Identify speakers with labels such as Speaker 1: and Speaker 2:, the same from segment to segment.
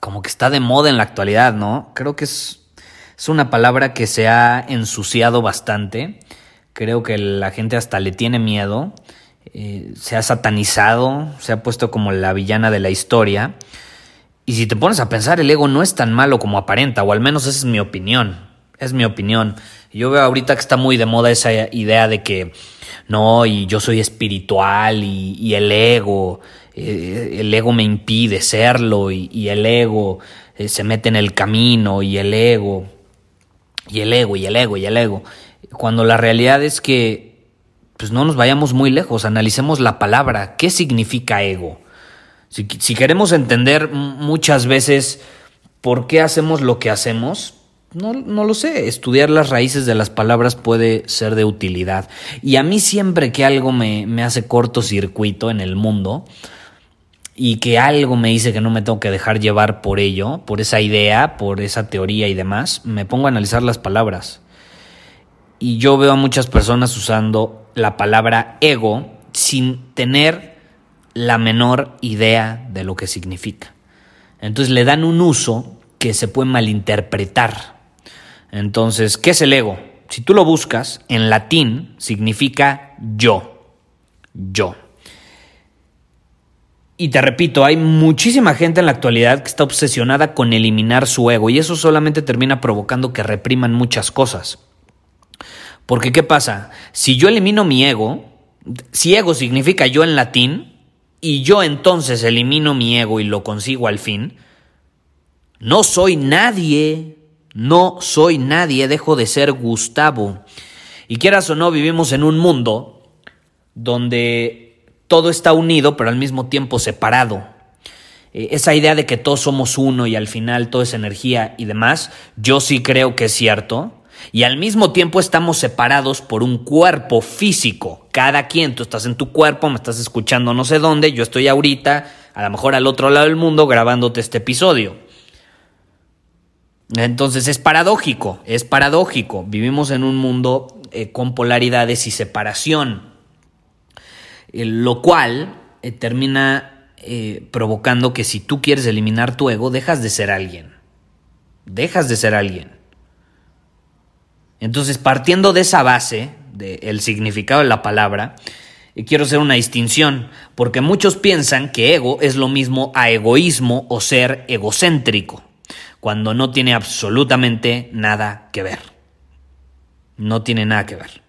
Speaker 1: como que está de moda en la actualidad, ¿no? Creo que es, es una palabra que se ha ensuciado bastante. Creo que la gente hasta le tiene miedo. Eh, se ha satanizado, se ha puesto como la villana de la historia. Y si te pones a pensar, el ego no es tan malo como aparenta, o al menos esa es mi opinión. Es mi opinión. Yo veo ahorita que está muy de moda esa idea de que no, y yo soy espiritual y, el ego, eh, el ego me impide serlo y, el ego eh, se mete en el camino y el ego, y el ego, y el ego, y el ego. Cuando la realidad es que, pues no nos vayamos muy lejos, analicemos la palabra, ¿qué significa ego? Si, si queremos entender muchas veces por qué hacemos lo que hacemos, no, no, lo sé, estudiar las raíces de las palabras puede ser de utilidad. Y a mí siempre que algo me, me hace cortocircuito en el mundo y que algo me dice que no me tengo que dejar llevar por ello, por esa idea, por esa teoría y demás, me pongo a analizar las palabras. Y yo veo a muchas personas usando la palabra ego sin tener la menor idea de lo que significa. Entonces le dan un uso que se puede malinterpretar. Entonces, ¿qué es el ego? Si tú lo buscas, en latín significa yo. Yo. Y te repito, hay muchísima gente en la actualidad que está obsesionada con eliminar su ego y eso solamente termina provocando que repriman muchas cosas. Porque ¿qué pasa? Si yo elimino mi ego, si ego significa yo en latín, y yo entonces elimino mi ego y lo consigo al fin, no soy nadie. No soy nadie, dejo de ser Gustavo. Y quieras o no, vivimos en un mundo donde todo está unido, pero al mismo tiempo separado. Eh, esa idea de que todos somos uno y al final todo es energía y demás, yo sí creo que es cierto. Y al mismo tiempo estamos separados por un cuerpo físico. Cada quien, tú estás en tu cuerpo, me estás escuchando no sé dónde, yo estoy ahorita, a lo mejor al otro lado del mundo, grabándote este episodio. Entonces es paradójico, es paradójico. Vivimos en un mundo eh, con polaridades y separación, eh, lo cual eh, termina provocando que si tú quieres eliminar tu ego, dejas de ser alguien. Dejas de ser alguien. Entonces, partiendo de esa base, del significado de la palabra, quiero hacer una distinción, porque muchos piensan que ego es lo mismo a egoísmo o ser egocéntrico cuando no tiene absolutamente nada que ver. No tiene nada que ver.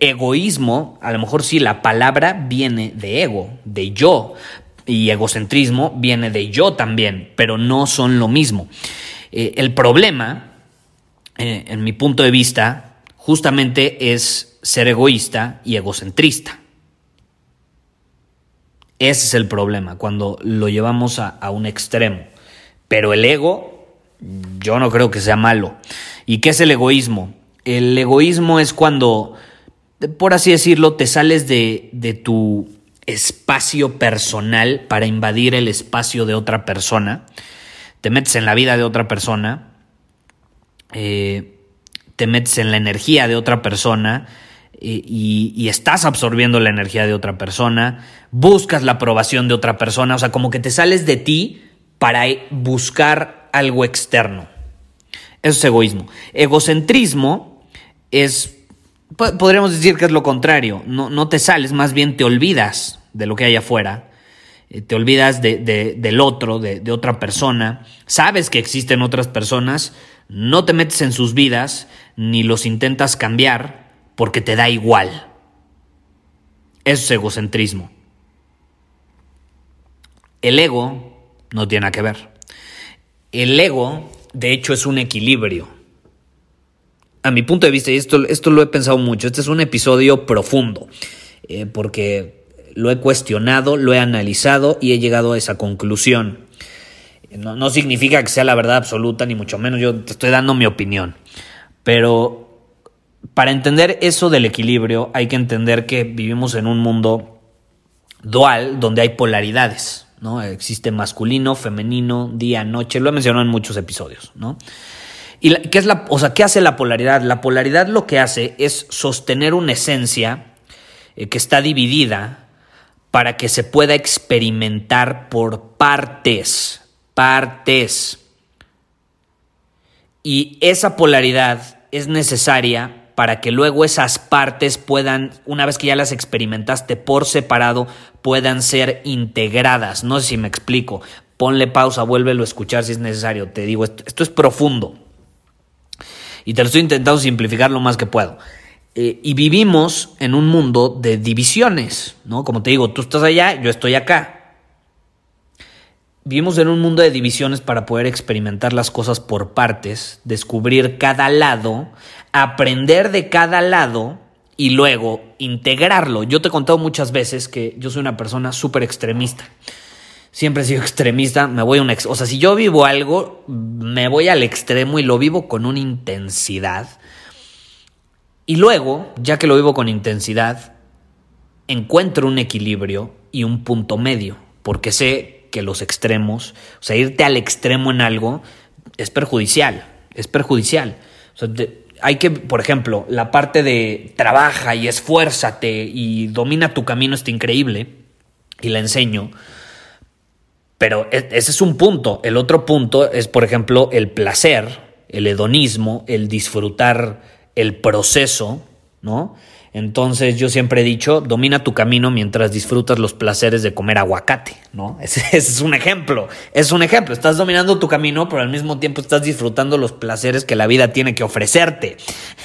Speaker 1: Egoísmo, a lo mejor sí, la palabra viene de ego, de yo, y egocentrismo viene de yo también, pero no son lo mismo. Eh, el problema, eh, en mi punto de vista, justamente es ser egoísta y egocentrista. Ese es el problema, cuando lo llevamos a un extremo. Pero el ego, yo no creo que sea malo. ¿Y qué es el egoísmo? El egoísmo es cuando, por así decirlo, te sales de, de tu espacio personal para invadir el espacio de otra persona, te metes en la vida de otra persona, eh, te metes en la energía de otra persona eh, y, y, estás absorbiendo la energía de otra persona, buscas la aprobación de otra persona, o sea, como que te sales de ti para buscar algo externo. Eso es egoísmo. Egocentrismo es, podríamos decir que es lo contrario. No, no te sales, más bien te olvidas de lo que hay afuera. eh, te olvidas de, del otro, de, de otra persona, sabes que existen otras personas, no te metes en sus vidas, ni los intentas cambiar, porque te da igual. Eso es egocentrismo. El ego no tiene nada que ver. El ego, de hecho, es un equilibrio. A mi punto de vista, y esto, esto lo he pensado mucho, este es un episodio profundo, eh, porque lo he cuestionado, lo he analizado y he llegado a esa conclusión. No, no significa que sea la verdad absoluta, ni mucho menos, yo te estoy dando mi opinión. Pero para entender eso del equilibrio hay que entender que vivimos en un mundo dual donde hay polaridades. ¿no? Existe masculino, femenino, día, noche, lo he mencionado en muchos episodios, ¿no? ¿Y qué es la, o sea, qué hace la polaridad? La polaridad lo que hace es sostener una esencia eh, que está dividida para que se pueda experimentar por partes, partes. Y esa polaridad es necesaria para que luego esas partes puedan, una vez que ya las experimentaste por separado, puedan ser integradas. No sé si me explico. Ponle pausa, vuélvelo a escuchar si es necesario. Te digo, esto, es profundo. Y te lo estoy intentando simplificar lo más que puedo. Eh, y vivimos en un mundo de divisiones, ¿no? Como te digo, tú estás allá, yo estoy acá. Vivimos en un mundo de divisiones para poder experimentar las cosas por partes, descubrir cada lado, aprender de cada lado y luego integrarlo. Yo te he contado muchas veces que yo soy una persona súper extremista. Siempre he sido extremista, me voy a un... Ex o sea, si yo vivo algo, me voy al extremo y lo vivo con una intensidad. Y luego, ya que lo vivo con intensidad, encuentro un equilibrio y un punto medio, porque sé que los extremos, o sea, irte al extremo en algo es perjudicial, es perjudicial. O sea, hay que, por ejemplo, la parte de trabaja y esfuérzate y domina tu camino está increíble y la enseño. Pero e, ese es un punto. El otro punto es, por ejemplo, el placer, el hedonismo, el disfrutar el proceso, ¿no? Entonces yo siempre he dicho, domina tu camino mientras disfrutas los placeres de comer aguacate, ¿no? Ese, es un ejemplo, es un ejemplo, estás dominando tu camino, pero al mismo tiempo estás disfrutando los placeres que la vida tiene que ofrecerte.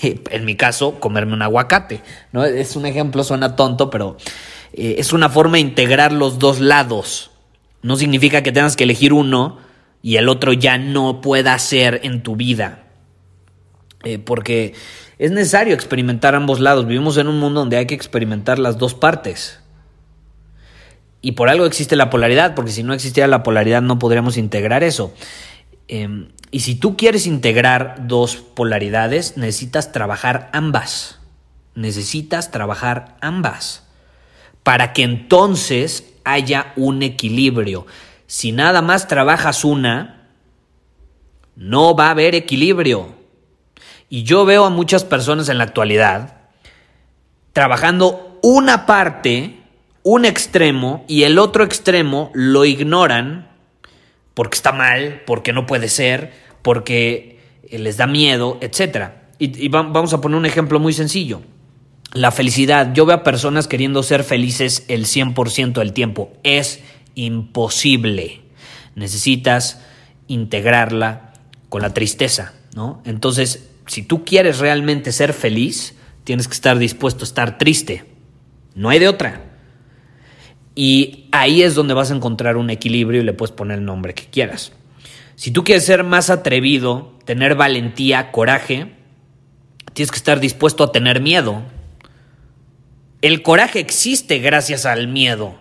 Speaker 1: En mi caso, comerme un aguacate, ¿no? Es un ejemplo, suena tonto, pero eh, es una forma de integrar los dos lados. No significa que tengas que elegir uno y el otro ya no pueda ser en tu vida. Eh, porque es necesario experimentar ambos lados. Vivimos en un mundo donde hay que experimentar las dos partes. Y por algo existe la polaridad, porque si no existiera la polaridad no podríamos integrar eso. Em, y si tú quieres integrar dos polaridades, necesitas trabajar ambas. Necesitas trabajar ambas. Para que entonces haya un equilibrio. Si nada más trabajas una, no va a haber equilibrio. Y yo veo a muchas personas en la actualidad trabajando una parte, un extremo, y el otro extremo lo ignoran porque está mal, porque no puede ser, porque les da miedo, etc. Y, vamos a poner un ejemplo muy sencillo. La felicidad. Yo veo a personas queriendo ser felices el 100% del tiempo. Es imposible. Necesitas integrarla con la tristeza, ¿no? Entonces, si tú quieres realmente ser feliz, tienes que estar dispuesto a estar triste. No hay de otra. Y ahí es donde vas a encontrar un equilibrio y le puedes poner el nombre que quieras. Si tú quieres ser más atrevido, tener valentía, coraje, tienes que estar dispuesto a tener miedo. El coraje existe gracias al miedo.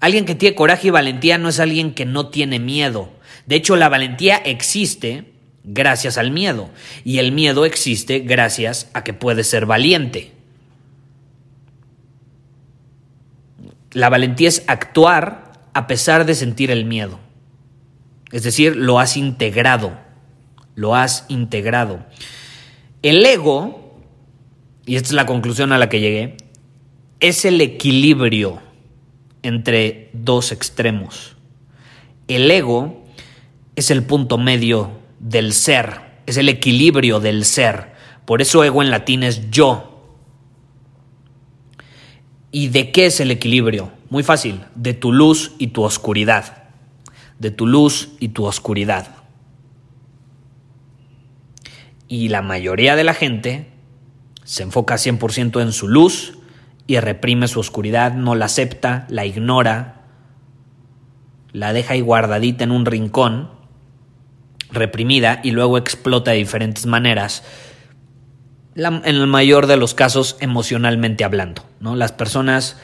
Speaker 1: Alguien que tiene coraje y valentía no es alguien que no tiene miedo. De hecho, la valentía existe gracias al miedo. Y el miedo existe gracias a que puedes ser valiente. La valentía es actuar a pesar de sentir el miedo. Es decir, lo has integrado. Lo has integrado. El ego, y esta es la conclusión a la que llegué, es el equilibrio entre dos extremos. El ego es el punto medio del ser, es el equilibrio del ser. Por eso ego en latín es yo. ¿Y de qué es el equilibrio? Muy fácil, de tu luz y tu oscuridad. De tu luz y tu oscuridad. Y la mayoría de la gente se enfoca 100% en su luz y reprime su oscuridad, no la acepta, la ignora, la deja ahí guardadita en un rincón, reprimida, y luego explota de diferentes maneras, en el mayor de los casos emocionalmente hablando. ¿no? Las personas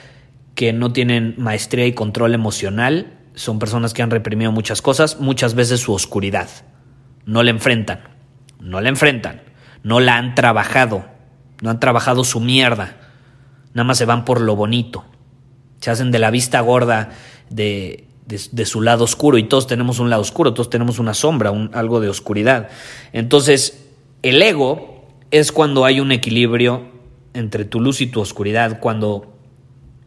Speaker 1: que no tienen maestría y control emocional son personas que han reprimido muchas cosas, muchas veces su oscuridad. No la enfrentan, no la enfrentan, no la han trabajado, no han trabajado su mierda, nada más se van por lo bonito, se hacen de la vista gorda de, de, su lado oscuro y todos tenemos un lado oscuro, todos tenemos una sombra, un, algo de oscuridad. Entonces, el ego es cuando hay un equilibrio entre tu luz y tu oscuridad, cuando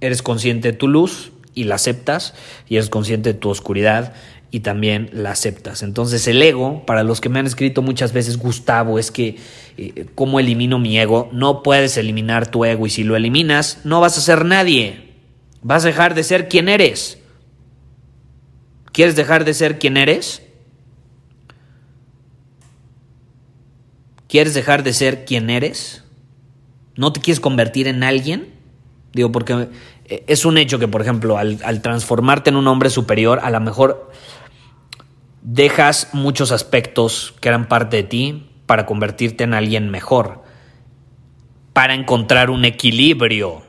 Speaker 1: eres consciente de tu luz y la aceptas y eres consciente de tu oscuridad y también la aceptas. Entonces el ego, para los que me han escrito muchas veces, Gustavo, es que eh, ¿cómo elimino mi ego? No puedes eliminar tu ego y si lo eliminas no vas a ser nadie. Vas a dejar de ser quien eres. ¿Quieres dejar de ser quien eres? ¿Quieres dejar de ser quien eres? ¿No te quieres convertir en alguien? Digo, porque eh, es un hecho que, por ejemplo, al, transformarte en un hombre superior, a lo mejor dejas muchos aspectos que eran parte de ti para convertirte en alguien mejor, para encontrar un equilibrio.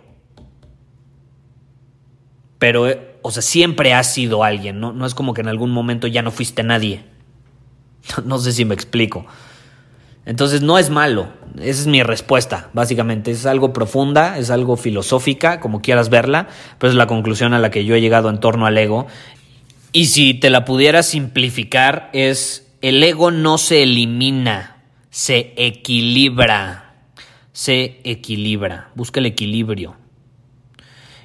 Speaker 1: Pero, eh, o sea, siempre has sido alguien, ¿no? No es como que en algún momento ya no fuiste nadie. No sé si me explico. Entonces no es malo, esa es mi respuesta, básicamente. Es algo profunda, es algo filosófica, como quieras verla, pero es la conclusión a la que yo he llegado en torno al ego. Y si te la pudiera simplificar, es el ego no se elimina, se equilibra, se equilibra, busca el equilibrio.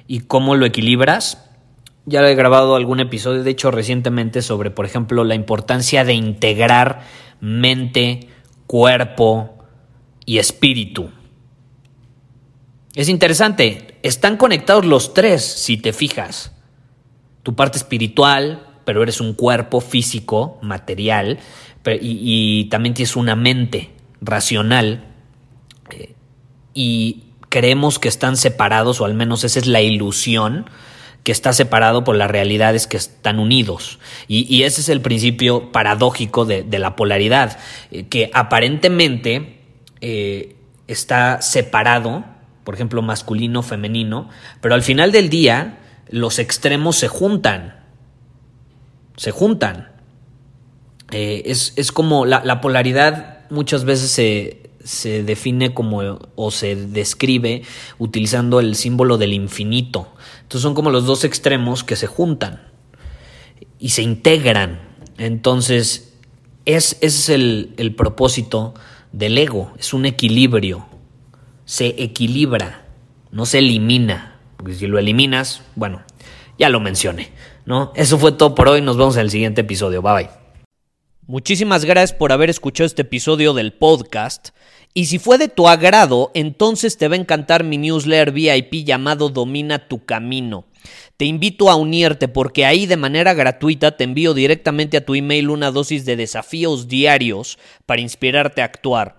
Speaker 1: ¿Y cómo lo equilibras? Ya he grabado algún episodio, de hecho recientemente, sobre, por ejemplo, la importancia de integrar mente, cuerpo y espíritu. Es interesante, están conectados los tres si te fijas. Tu parte espiritual, pero eres un cuerpo físico, material, y, también tienes una mente racional. Eh, y creemos que están separados, o al menos esa es la ilusión, que está separado por las realidades que están unidos. Y, ese es el principio paradójico de, la polaridad, eh, que aparentemente eh, está separado, por ejemplo, masculino, femenino, pero al final del día los extremos se juntan, se juntan. Eh, es, como la, la, polaridad muchas veces se, se define como o se describe utilizando el símbolo del infinito. Entonces son como los dos extremos que se juntan y se integran. Entonces, es, ese es el, el propósito del ego, es un equilibrio. Se equilibra, no se elimina. Porque si lo eliminas, bueno, ya lo mencioné. ¿no? Eso fue todo por hoy. Nos vemos en el siguiente episodio. Bye bye.
Speaker 2: Muchísimas gracias por haber escuchado este episodio del podcast. Y si fue de tu agrado, entonces te va a encantar mi newsletter VIP llamado Domina tu Camino. Te invito a unirte porque ahí de manera gratuita te envío directamente a tu email una dosis de desafíos diarios para inspirarte a actuar.